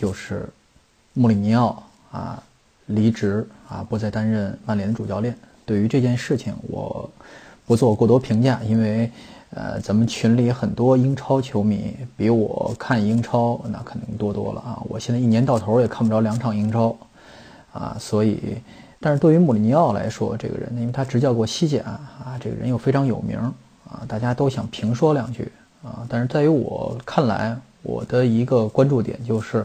就是穆里尼奥啊离职啊不再担任曼联的主教练。对于这件事情，我不做过多评价，因为呃咱们群里很多英超球迷比我看英超那肯定多多了啊。我现在一年到头也看不着两场英超啊，所以但是对于穆里尼奥来说，这个人因为他执教过西甲啊，这个人又非常有名啊，大家都想评说两句啊。但是在于我看来。我的一个关注点就是，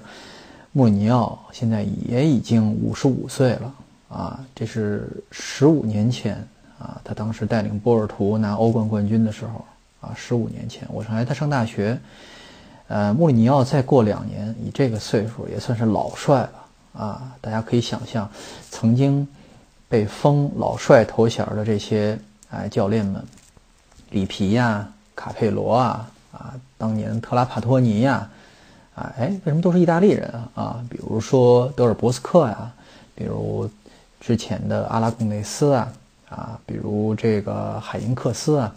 穆里尼奥现在也已经五十五岁了啊，这是十五年前啊，他当时带领波尔图拿欧冠冠军的时候啊，十五年前我还在上大学，呃，穆里尼奥再过两年，以这个岁数也算是老帅了啊，大家可以想象，曾经被封老帅头衔的这些哎教练们，里皮呀、卡佩罗啊。啊，当年特拉帕托尼呀，啊，哎，为什么都是意大利人啊？啊，比如说德尔博斯克呀，比如之前的阿拉贡内斯啊，啊，比如这个海因克斯啊，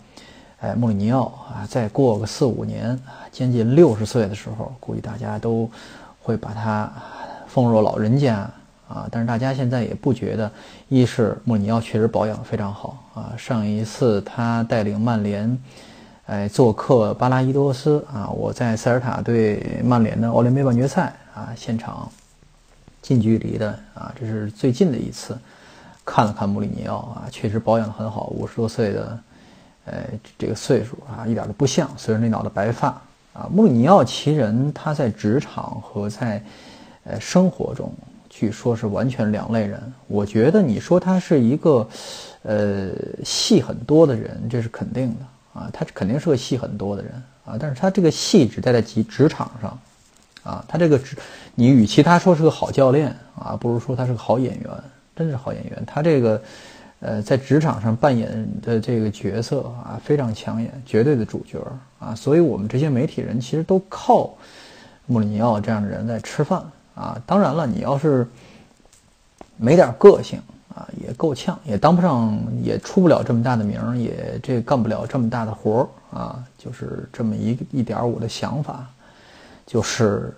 哎，穆里尼奥啊，再过个四五年，将近六十岁的时候，估计大家都会把他奉若老人家啊。但是大家现在也不觉得，一是穆里尼奥确实保养非常好啊，上一次他带领曼联。哎，做客巴拉伊多斯啊！我在塞尔塔对曼联的欧联杯半决赛啊，现场近距离的啊，这是最近的一次看了看穆里尼奥啊，确实保养的很好，五十多岁的，呃，这个岁数啊，一点都不像。虽然那脑袋白发啊，穆里尼奥其人，他在职场和在呃生活中，据说是完全两类人。我觉得你说他是一个呃戏很多的人，这是肯定的。啊，他肯定是个戏很多的人啊，但是他这个戏只在在职职场上，啊，他这个职，你与其他说是个好教练啊，不如说他是个好演员，真是好演员。他这个，呃，在职场上扮演的这个角色啊，非常抢眼，绝对的主角啊，所以我们这些媒体人其实都靠穆里尼奥这样的人在吃饭啊。当然了，你要是没点个性。啊，也够呛，也当不上，也出不了这么大的名儿，也这干不了这么大的活儿啊，就是这么一一点我的想法。就是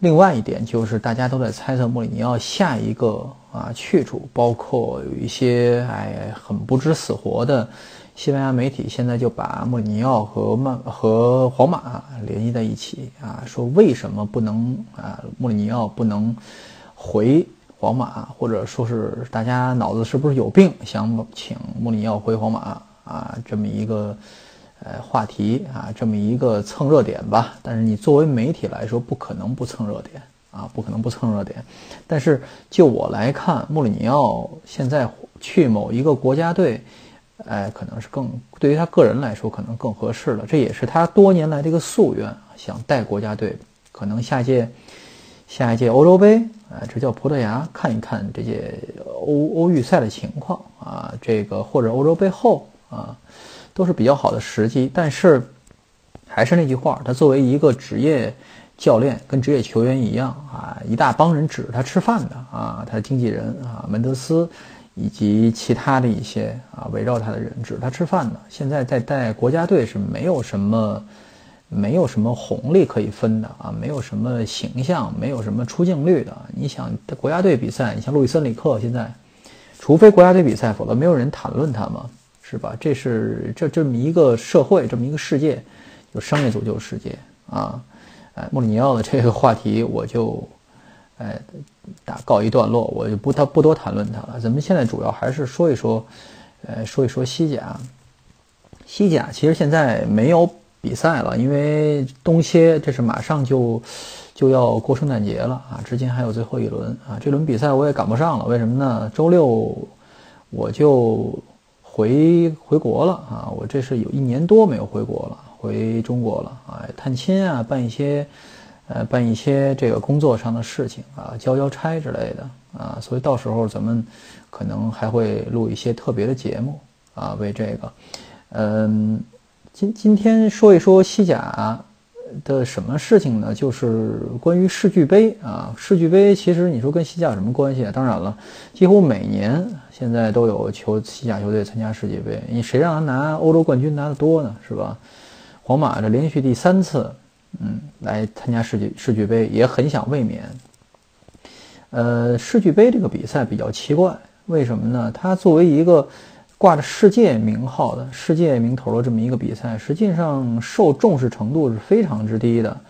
另外一点，就是大家都在猜测穆里尼奥下一个啊去处，包括有一些哎很不知死活的西班牙媒体，现在就把穆里尼奥和曼和皇马联系在一起啊，说为什么不能啊穆里尼奥不能回。皇马，或者说是大家脑子是不是有病，想请穆里尼奥回皇马啊？这么一个呃话题啊，这么一个蹭热点吧。但是你作为媒体来说，不可能不蹭热点啊，不可能不蹭热点。但是就我来看，穆里尼奥现在去某一个国家队，哎，可能是更对于他个人来说可能更合适了。这也是他多年来的一个夙愿，想带国家队，可能下届。下一届欧洲杯，啊，执教葡萄牙看一看这届欧欧预赛的情况啊，这个或者欧洲杯后啊，都是比较好的时机。但是还是那句话，他作为一个职业教练，跟职业球员一样啊，一大帮人指着他吃饭的啊，他的经纪人啊，门德斯以及其他的一些啊围绕他的人指着他吃饭的。现在在带国家队是没有什么。没有什么红利可以分的啊，没有什么形象，没有什么出镜率的。你想国家队比赛，你像路易森里克现在，除非国家队比赛，否则没有人谈论他嘛，是吧？这是这这么一个社会，这么一个世界，就商业足球世界啊。哎，穆里尼奥的这个话题，我就哎打告一段落，我就不他不多谈论他了。咱们现在主要还是说一说，呃，说一说西甲。西甲其实现在没有。比赛了，因为冬歇，这是马上就就要过圣诞节了啊！之前还有最后一轮啊，这轮比赛我也赶不上了，为什么呢？周六我就回回国了啊！我这是有一年多没有回国了，回中国了啊，探亲啊，办一些呃，办一些这个工作上的事情啊，交交差之类的啊，所以到时候咱们可能还会录一些特别的节目啊，为这个，嗯，今今天说一说西甲的什么事情呢？就是关于世俱杯啊，世俱杯其实你说跟西甲有什么关系啊？当然了，几乎每年现在都有球西甲球队参加世俱杯，你谁让他拿欧洲冠军拿的多呢？是吧？皇马这连续第三次。嗯，来参加世俱世俱杯也很想卫冕。呃，世俱杯这个比赛比较奇怪，为什么呢？它作为一个挂着世界名号的世界名头的这么一个比赛，实际上受重视程度是非常之低的。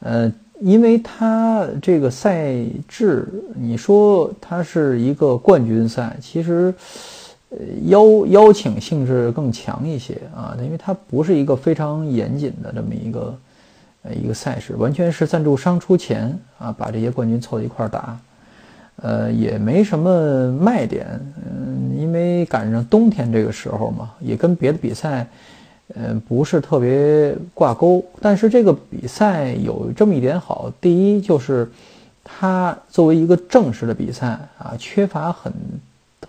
呃，因为它这个赛制，你说它是一个冠军赛，其实邀邀请性质更强一些啊，因为它不是一个非常严谨的这么一个。呃，一个赛事完全是赞助商出钱啊，把这些冠军凑在一块打，呃，也没什么卖点，因为赶上冬天这个时候嘛，也跟别的比赛，呃，不是特别挂钩。但是这个比赛有这么一点好，第一就是它作为一个正式的比赛啊，缺乏很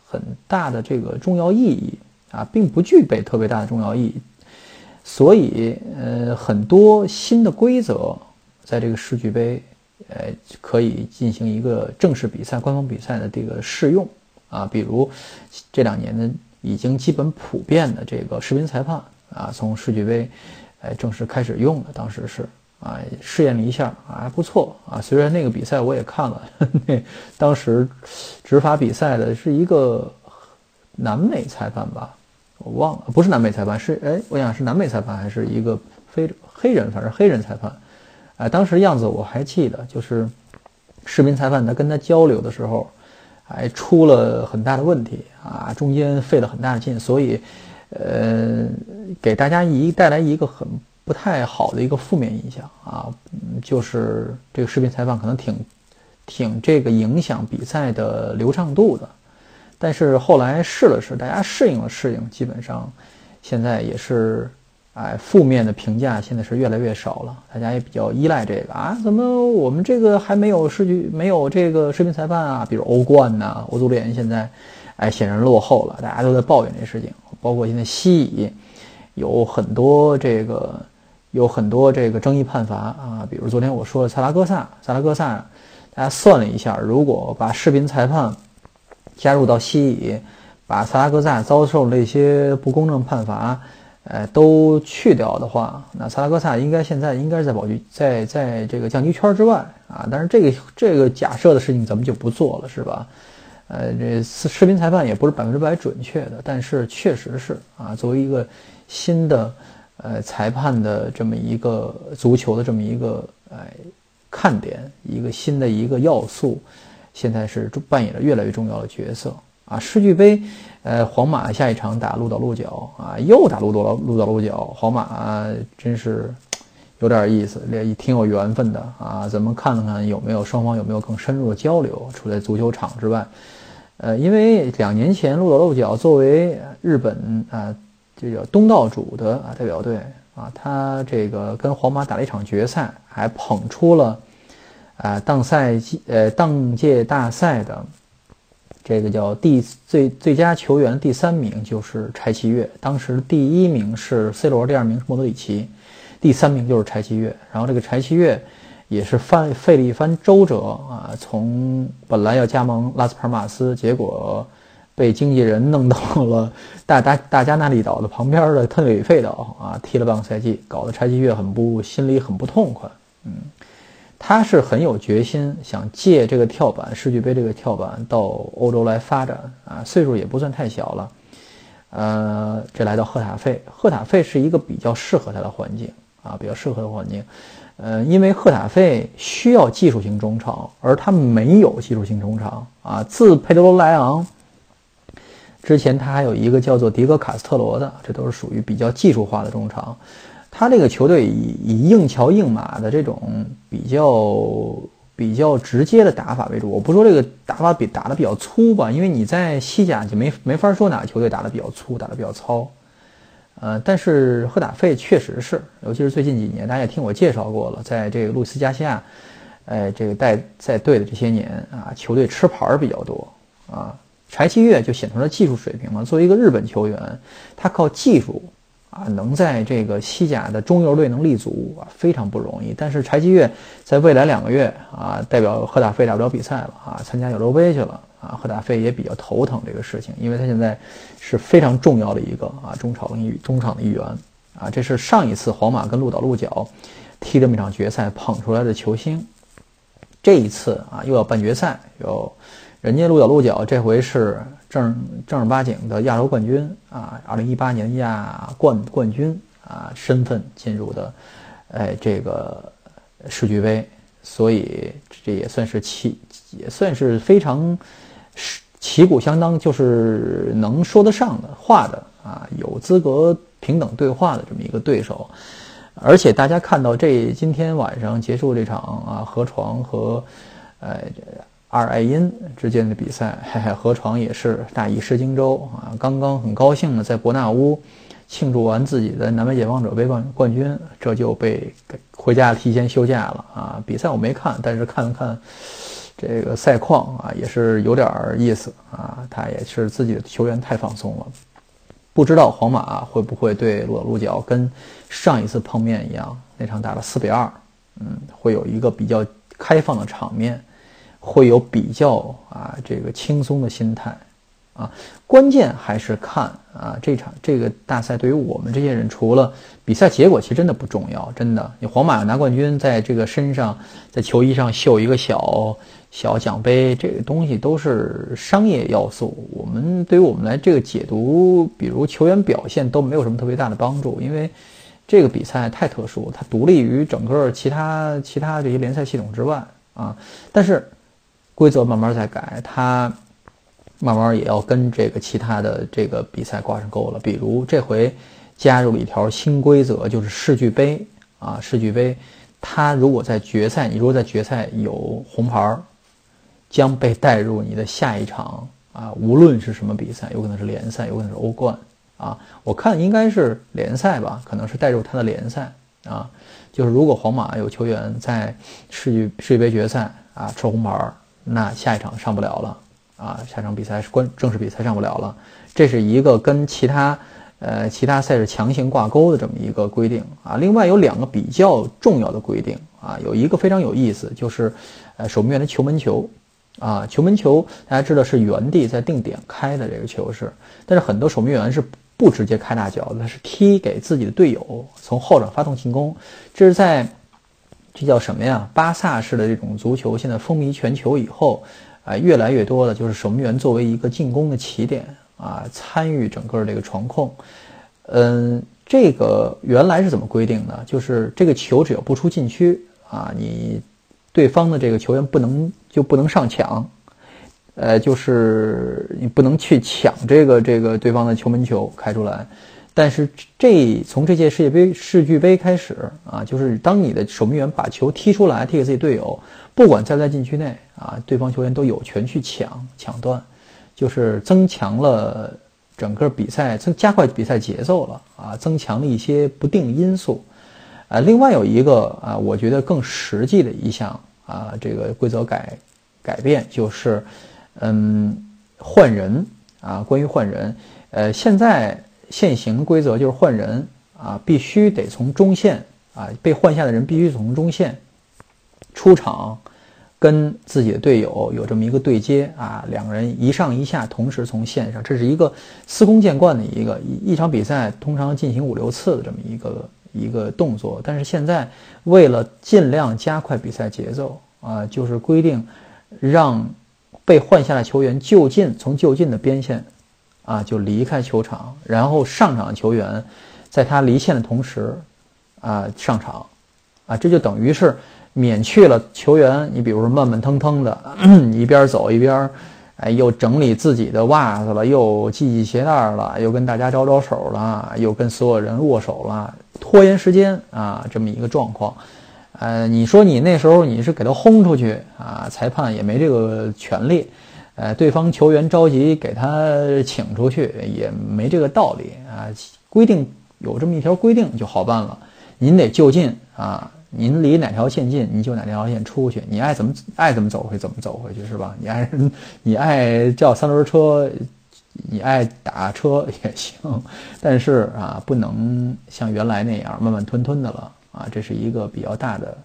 很大的这个重要意义啊，并不具备特别大的重要意义。所以，呃，很多新的规则在这个世俱杯，呃，可以进行一个正式比赛、官方比赛的这个试用啊。比如这两年呢，已经基本普遍的这个视频裁判啊，从世俱杯，哎，正式开始用了。当时是啊，试验了一下啊，还不错啊。虽然那个比赛我也看了，那当时执法比赛的是一个南美裁判吧。我忘了，不是南美裁判，是哎，我想是南美裁判还是一个非黑人，反正黑人裁判。哎，当时样子我还记得，就是视频裁判他跟他交流的时候，还出了很大的问题啊，中间费了很大的劲，所以呃，给大家一带来一个很不太好的一个负面印象啊，就是这个视频裁判可能挺挺这个影响比赛的流畅度的。但是后来试了试，大家适应了适应，基本上现在也是，哎，负面的评价现在是越来越少了。大家也比较依赖这个啊，怎么我们这个还没有视剧，没有这个视频裁判啊？比如欧冠呐，欧足联现在，哎，显然落后了，大家都在抱怨这事情。包括现在西乙有很多这个，有很多这个争议判罚啊，比如昨天我说的萨拉戈萨，萨拉戈萨，大家算了一下，如果把视频裁判。加入到西乙，把萨拉戈萨遭受那些不公正判罚，呃，都去掉的话，那萨拉戈萨应该现在应该是在保级，在在这个降级圈之外啊。但是这个这个假设的事情咱们就不做了，是吧？呃，这视频裁判也不是百分之百准确的，但是确实是啊，作为一个新的呃裁判的这么一个足球的这么一个呃看点，一个新的一个要素。现在是扮演着越来越重要的角色啊！世俱杯，呃，皇马下一场打鹿岛鹿角啊，又打鹿岛鹿岛鹿角，皇马真是有点意思，也挺有缘分的啊！咱们看看有没有双方有没有更深入的交流，除了足球场之外，呃，因为两年前鹿岛鹿角作为日本啊，这叫东道主的啊代表队啊，他这个跟皇马打了一场决赛，还捧出了。啊，当赛季呃，当届大赛的这个叫第最最佳球员第三名就是柴崎岳，当时第一名是 C 罗，第二名是莫德里奇，第三名就是柴崎岳。然后这个柴崎岳也是翻费了一番周折啊，从本来要加盟拉斯帕尔马斯，结果被经纪人弄到了大大大加那利岛的旁边的特里费岛啊，踢了半个赛季，搞得柴崎岳很不心里很不痛快，嗯。他是很有决心，想借这个跳板世俱杯这个跳板到欧洲来发展啊，岁数也不算太小了，呃，这来到赫塔费，赫塔费是一个比较适合他的环境啊，比较适合的环境，呃，因为赫塔费需要技术型中场，而他没有技术型中场啊，自佩德罗莱昂之前，他还有一个叫做迪戈卡斯特罗的，这都是属于比较技术化的中场。他这个球队以以硬桥硬马的这种比较比较直接的打法为主。我不说这个打法比打的比较粗吧，因为你在西甲就没没法说哪个球队打的比较粗，打的比较糙，呃，但是赫塔费确实是，尤其是最近几年，大家也听我介绍过了，在这个路斯加西亚，哎，这个带在队的这些年啊，球队吃牌比较多啊。柴崎岳就显出了技术水平嘛。作为一个日本球员，他靠技术啊，能在这个西甲的中游队能立足啊，非常不容易。但是柴崎岳在未来两个月啊，代表赫塔费打不了比赛了啊，参加亚洲杯去了啊，赫塔费也比较头疼这个事情，因为他现在是非常重要的一个啊中场中场的一员啊，这是上一次皇马跟鹿岛鹿角踢这么一场决赛捧出来的球星，这一次啊又要半决赛有。人家鹿岛鹿角这回是正正儿八经的亚洲冠军啊，二零一八年亚冠冠军啊身份进入的，哎，这个世俱杯，所以这也算是旗，也算是非常旗鼓相当，就是能说得上的话的啊，有资格平等对话的这么一个对手。而且大家看到这今天晚上结束这场啊，河床和，哎。二爱因之间的比赛，嘿嘿，河床也是大意失荆州啊！刚刚很高兴的在伯纳乌庆祝完自己的南美解放者杯冠冠军，这就被回家提前休假了啊！比赛我没看，但是看了看这个赛况啊，也是有点意思啊！他也是自己的球员太放松了，不知道皇马会不会对鹿鹿角跟上一次碰面一样，那场打了四比二，嗯，会有一个比较开放的场面。会有比较啊，这个轻松的心态，啊，关键还是看啊这场这个大赛对于我们这些人，除了比赛结果，其实真的不重要，真的。你皇马拿冠军，在这个身上，在球衣上绣一个小小奖杯，这个东西都是商业要素。我们对于我们来这个解读，比如球员表现都没有什么特别大的帮助，因为这个比赛太特殊，它独立于整个其他其他这些联赛系统之外啊，但是。规则慢慢在改，它慢慢也要跟这个其他的这个比赛挂上钩了。比如这回加入了一条新规则，就是世俱杯啊，世俱杯，它如果在决赛，你如果在决赛有红牌，将被带入你的下一场啊，无论是什么比赛，有可能是联赛，有可能是欧冠啊，我看应该是联赛吧，可能是带入他的联赛啊，就是如果皇马有球员在世俱世俱杯决赛啊吃红牌。那下一场上不了了啊！下场比赛是关正式比赛上不了了，这是一个跟其他呃其他赛事强行挂钩的这么一个规定啊。另外有两个比较重要的规定啊，有一个非常有意思，就是呃守门员的球门球啊，球门球大家知道是原地在定点开的这个球是，但是很多守门员是不直接开大脚的，他是踢给自己的队友从后场发动进攻，这是在。这叫什么呀？巴萨式的这种足球现在风靡全球以后，啊，越来越多的就是守门员作为一个进攻的起点啊，参与整个这个传控。嗯，这个原来是怎么规定的？就是这个球只要不出禁区啊，你对方的这个球员不能就不能上抢，呃，就是你不能去抢这个这个对方的球门球开出来。但是这从这届世界杯世俱杯开始啊，就是当你的守门员把球踢出来，踢给自己队友，不管在不在禁区内啊，对方球员都有权去抢抢断，就是增强了整个比赛，增加快比赛节奏了啊，增强了一些不定因素。啊，另外有一个啊，我觉得更实际的一项啊，这个规则改改变就是，嗯，换人啊，关于换人，呃，现在。现行规则就是换人啊，必须得从中线啊，被换下的人必须从中线出场，跟自己的队友有这么一个对接啊，两个人一上一下同时从线上，这是一个司空见惯的一个一场比赛通常进行五六次的这么一个一个动作。但是现在为了尽量加快比赛节奏啊，就是规定让被换下的球员就近从就近的边线。啊，就离开球场，然后上场球员，在他离线的同时，啊上场，啊这就等于是免去了球员，你比如说慢慢腾腾的，一边走一边，哎又整理自己的袜子了，又系系鞋带了，又跟大家招招手了，又跟所有人握手了，拖延时间啊这么一个状况，呃你说你那时候你是给他轰出去啊，裁判也没这个权利。呃，对方球员着急给他请出去也没这个道理啊。规定有这么一条规定就好办了。您得就近啊，您离哪条线近，你就哪条线出去，你爱怎么爱怎么走回怎么走回去是吧？你爱你爱叫三轮车，你爱打车也行，但是啊，不能像原来那样慢慢吞吞的了啊，这是一个比较大的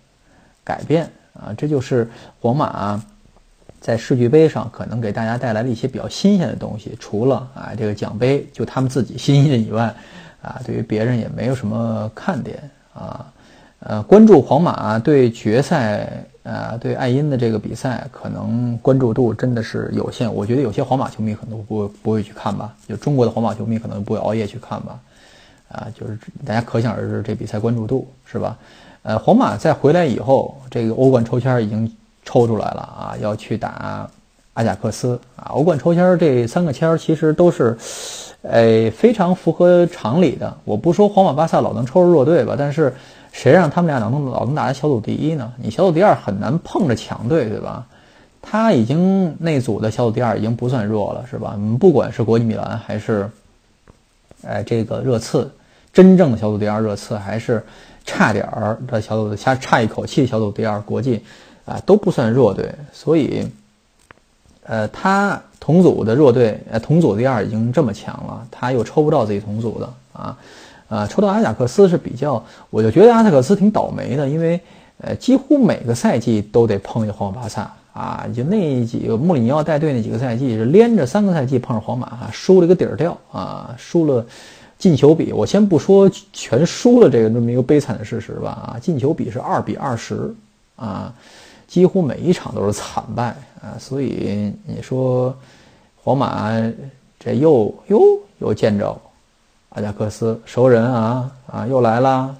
改变啊，这就是皇马。在世俱杯上可能给大家带来了一些比较新鲜的东西，除了啊这个奖杯就他们自己新鲜以外，啊对于别人也没有什么看点啊。呃，关注皇马对决赛啊对爱因的这个比赛，可能关注度真的是有限。我觉得有些皇马球迷可能不会不会去看吧，就中国的皇马球迷可能不会熬夜去看吧。啊，就是大家可想而知这比赛关注度是吧？呃，皇马在回来以后，这个欧冠抽签已经。抽出来了啊，要去打阿贾克斯啊！欧冠抽签这三个签儿其实都是，哎，非常符合常理的。我不说皇马、巴萨老能抽着弱队吧，但是谁让他们俩能老能打小组第一呢？你小组第二很难碰着强队，对吧？他已经那组的小组第二已经不算弱了，是吧？不管是国际米兰还是，哎，这个热刺，真正的小组第二热刺，还是差点儿的小组差差一口气小组第二国际。啊，都不算弱队，所以，呃，他同组的弱队，呃，同组第二已经这么强了，他又抽不到自己同组的啊，呃，抽到阿贾克斯是比较，我就觉得阿贾克斯挺倒霉的，因为，呃，几乎每个赛季都得碰一皇马、巴萨啊，就那几个穆里尼奥带队那几个赛季是连着三个赛季碰上皇马，输了个底儿掉啊，输了进球比，我先不说全输了这个这么一个悲惨的事实吧，啊，进球比是二比二十啊。几乎每一场都是惨败啊，所以你说皇马这又又又见着阿贾克斯熟人啊啊又来了，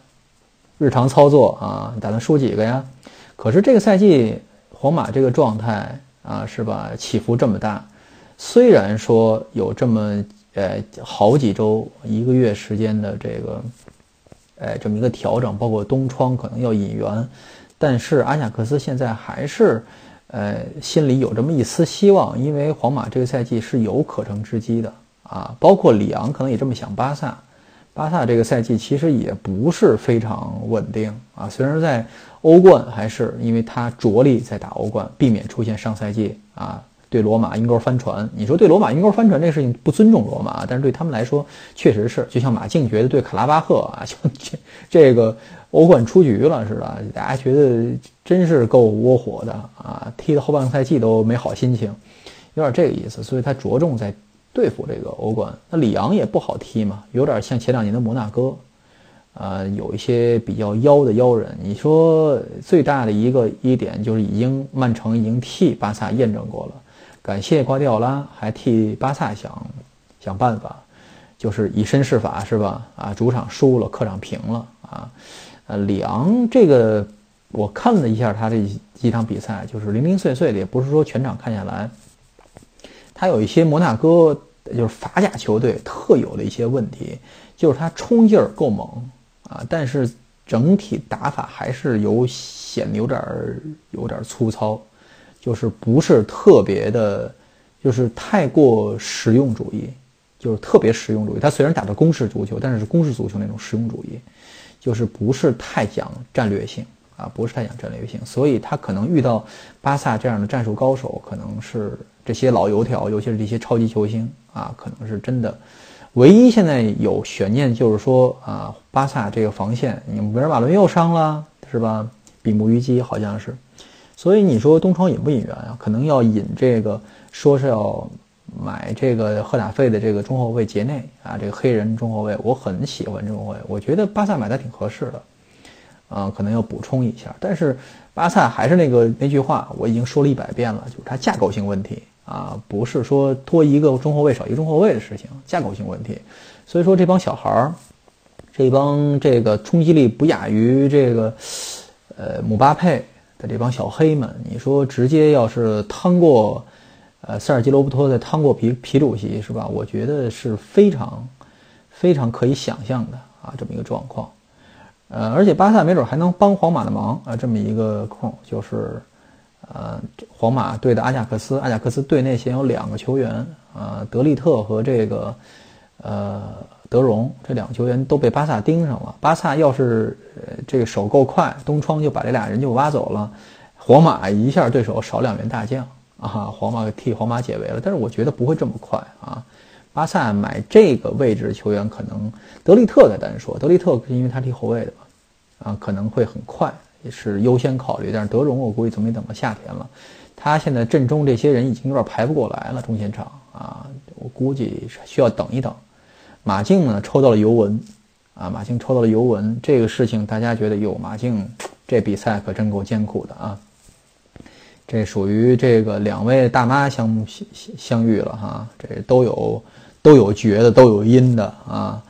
日常操作啊，你打算输几个呀？可是这个赛季皇马这个状态啊是吧，起伏这么大，虽然说有这么呃好几周一个月时间的这个哎这么一个调整，包括东窗可能要引援。但是阿贾克斯现在还是，呃，心里有这么一丝希望，因为皇马这个赛季是有可乘之机的啊。包括里昂可能也这么想。巴萨，巴萨这个赛季其实也不是非常稳定啊。虽然在欧冠还是，因为他着力在打欧冠，避免出现上赛季啊对罗马阴沟翻船。你说对罗马阴沟翻船这事情不尊重罗马，但是对他们来说确实是，就像马竞觉得对卡拉巴赫啊，就这这个。欧冠出局了似的？大家觉得真是够窝火的啊！踢的后半个赛季都没好心情，有点这个意思。所以他着重在对付这个欧冠。那里昂也不好踢嘛，有点像前两年的摩纳哥，呃，有一些比较妖的妖人。你说最大的一个一点就是已经曼城已经替巴萨验证过了，感谢瓜迪奥拉还替巴萨想想办法，就是以身试法是吧？啊，主场输了，客场平了啊。呃，里昂这个我看了一下他这几场比赛，就是零零碎碎的，也不是说全场看下来。他有一些摩纳哥就是法甲球队特有的一些问题，就是他冲劲儿够猛啊，但是整体打法还是有显得有点儿有点粗糙，就是不是特别的，就是太过实用主义，就是特别实用主义。他虽然打的攻势足球，但是是攻势足球那种实用主义。就是不是太讲战略性啊，不是太讲战略性，所以他可能遇到巴萨这样的战术高手，可能是这些老油条，尤其是这些超级球星啊，可能是真的。唯一现在有悬念就是说啊，巴萨这个防线，你维尔马伦又伤了，是吧？比目鱼肌好像是，所以你说东窗引不引援啊？可能要引这个，说是要。买这个赫塔费的这个中后卫杰内啊，这个黑人中后卫，我很喜欢中后卫，我觉得巴萨买的挺合适的，啊，可能要补充一下。但是巴萨还是那个那句话，我已经说了一百遍了，就是它架构性问题啊，不是说多一个中后卫少一个中后卫的事情，架构性问题。所以说这帮小孩儿，这帮这个冲击力不亚于这个呃姆巴佩的这帮小黑们，你说直接要是趟过。呃，塞尔吉罗伯托再趟过皮皮主席是吧？我觉得是非常非常可以想象的啊，这么一个状况。呃，而且巴萨没准还能帮皇马的忙啊，这么一个空就是，呃，皇马队的阿贾克斯，阿贾克斯队内现有两个球员啊，德利特和这个呃德容这两个球员都被巴萨盯上了。巴萨要是呃这个手够快，东窗就把这俩人就挖走了。皇马一下对手少两员大将啊，皇马替皇马解围了。但是我觉得不会这么快啊。巴萨买这个位置的球员，可能德利特在单说，德利特是因为他踢后卫的嘛，啊可能会很快，也是优先考虑。但是德容我估计总得等到夏天了。他现在阵中这些人已经有点排不过来了，中前场啊，我估计需要等一等。马竞呢抽到了尤文，啊，马竞抽到了尤文，这个事情大家觉得哟，马竞这比赛可真够艰苦的啊。这属于这个两位大妈相相相遇了哈，这都有都有绝的，都有阴的啊。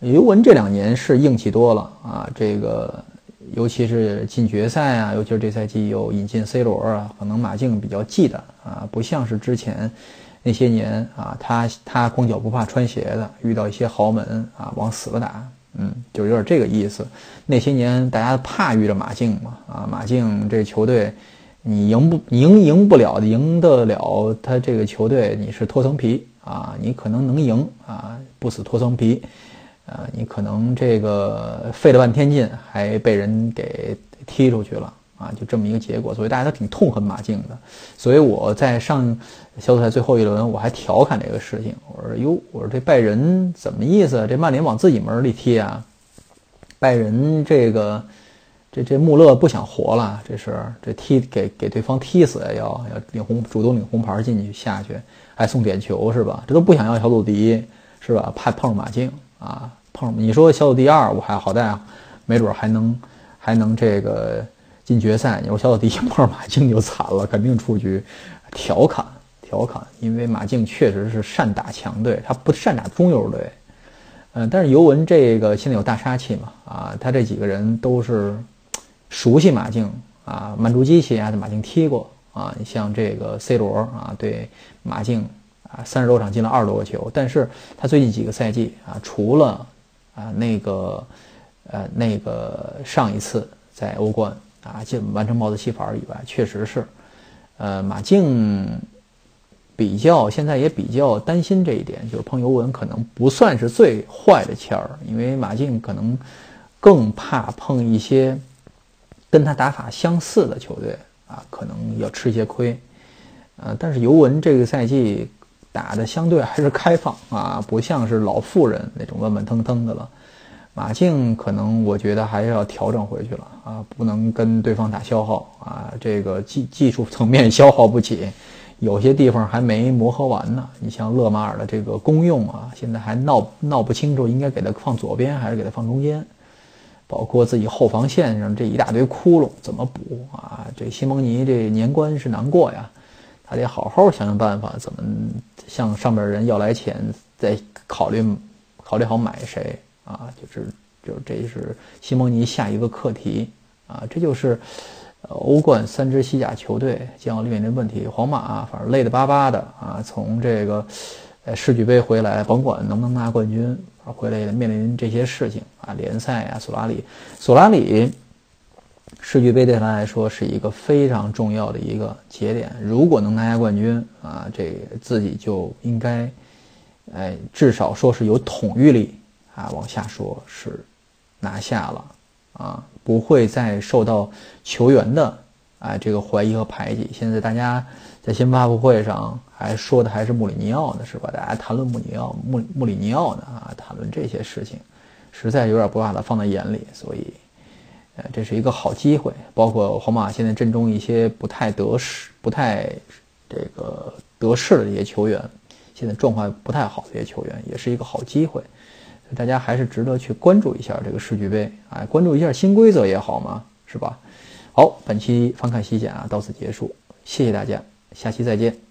尤文这两年是硬气多了啊，这个。尤其是进决赛啊，尤其是这赛季又引进 C 罗啊，可能马竞比较忌惮啊，不像是之前那些年啊，他他光脚不怕穿鞋的，遇到一些豪门啊，往死了打，嗯，就有点这个意思。那些年大家怕遇着马竞嘛，啊，马竞这球队你赢不赢赢不了，赢得了他这个球队你是脱层皮啊，你可能能赢啊，不死脱层皮。啊，你可能这个费了半天劲，还被人给踢出去了啊！就这么一个结果，所以大家都挺痛恨马竞的。所以我在上小组赛最后一轮，我还调侃这个事情，我说：“哟，我说这拜仁怎么意思？这曼联往自己门里踢啊？拜仁这个这这穆勒不想活了，这是这踢给给对方踢死？要要领红主动领红牌进去下去，还送点球是吧？这都不想要小组第一是吧？怕碰上马竞。”啊，碰你说小组第二，我还好歹，没准还能还能这个进决赛。你说小组第一，碰 上马竞就惨了，肯定出局。调侃调侃，因为马竞确实是善打强队，他不善打中游队。嗯，但是尤文这个现在有大杀器嘛？啊，他这几个人都是熟悉马竞啊，曼朱基奇啊，在马竞踢过啊。你像这个 C 罗啊，对马竞。啊，三十多场进了二十多个球，但是他最近几个赛季啊，除了啊那个呃那个上一次在欧冠啊就完成帽子戏法以外，确实是，呃马竞比较现在也比较担心这一点，就是碰尤文可能不算是最坏的签儿，因为马竞可能更怕碰一些跟他打法相似的球队啊，可能要吃一些亏，呃，但是尤文这个赛季。打的相对还是开放啊，不像是老妇人那种慢慢腾腾的了。马竞可能我觉得还是要调整回去了啊，不能跟对方打消耗啊，这个技技术层面消耗不起，有些地方还没磨合完呢。你像勒马尔的这个功用啊，现在还闹闹不清楚，应该给他放左边还是给他放中间，包括自己后防线上这一大堆窟窿怎么补啊？这西蒙尼这年关是难过呀。他得好好想想办法，怎么向上边人要来钱，再考虑考虑好买谁啊？就是就是这是西蒙尼下一个课题啊！这就是欧冠三支西甲球队将要面临的问题。皇马反正累得巴巴的啊，从这个呃世俱杯回来，甭管能不能拿冠军，回来面临这些事情啊，联赛啊，索拉里，索拉里。世俱杯对他来说是一个非常重要的一个节点，如果能拿下冠军啊，这自己就应该，哎，至少说是有统御力啊。往下说是拿下了啊，不会再受到球员的啊这个怀疑和排挤。现在大家在新闻发布会上还说的还是穆里尼奥呢，是吧？大家谈论穆里尼奥、穆穆里尼奥呢啊，谈论这些事情，实在有点不把他放在眼里，所以。呃，这是一个好机会，包括皇马现在阵中一些不太得势、不太这个得势的一些球员，现在状况不太好的一些球员，也是一个好机会，大家还是值得去关注一下这个世俱杯，哎，关注一下新规则也好嘛，是吧？好，本期翻看西甲到此结束，谢谢大家，下期再见。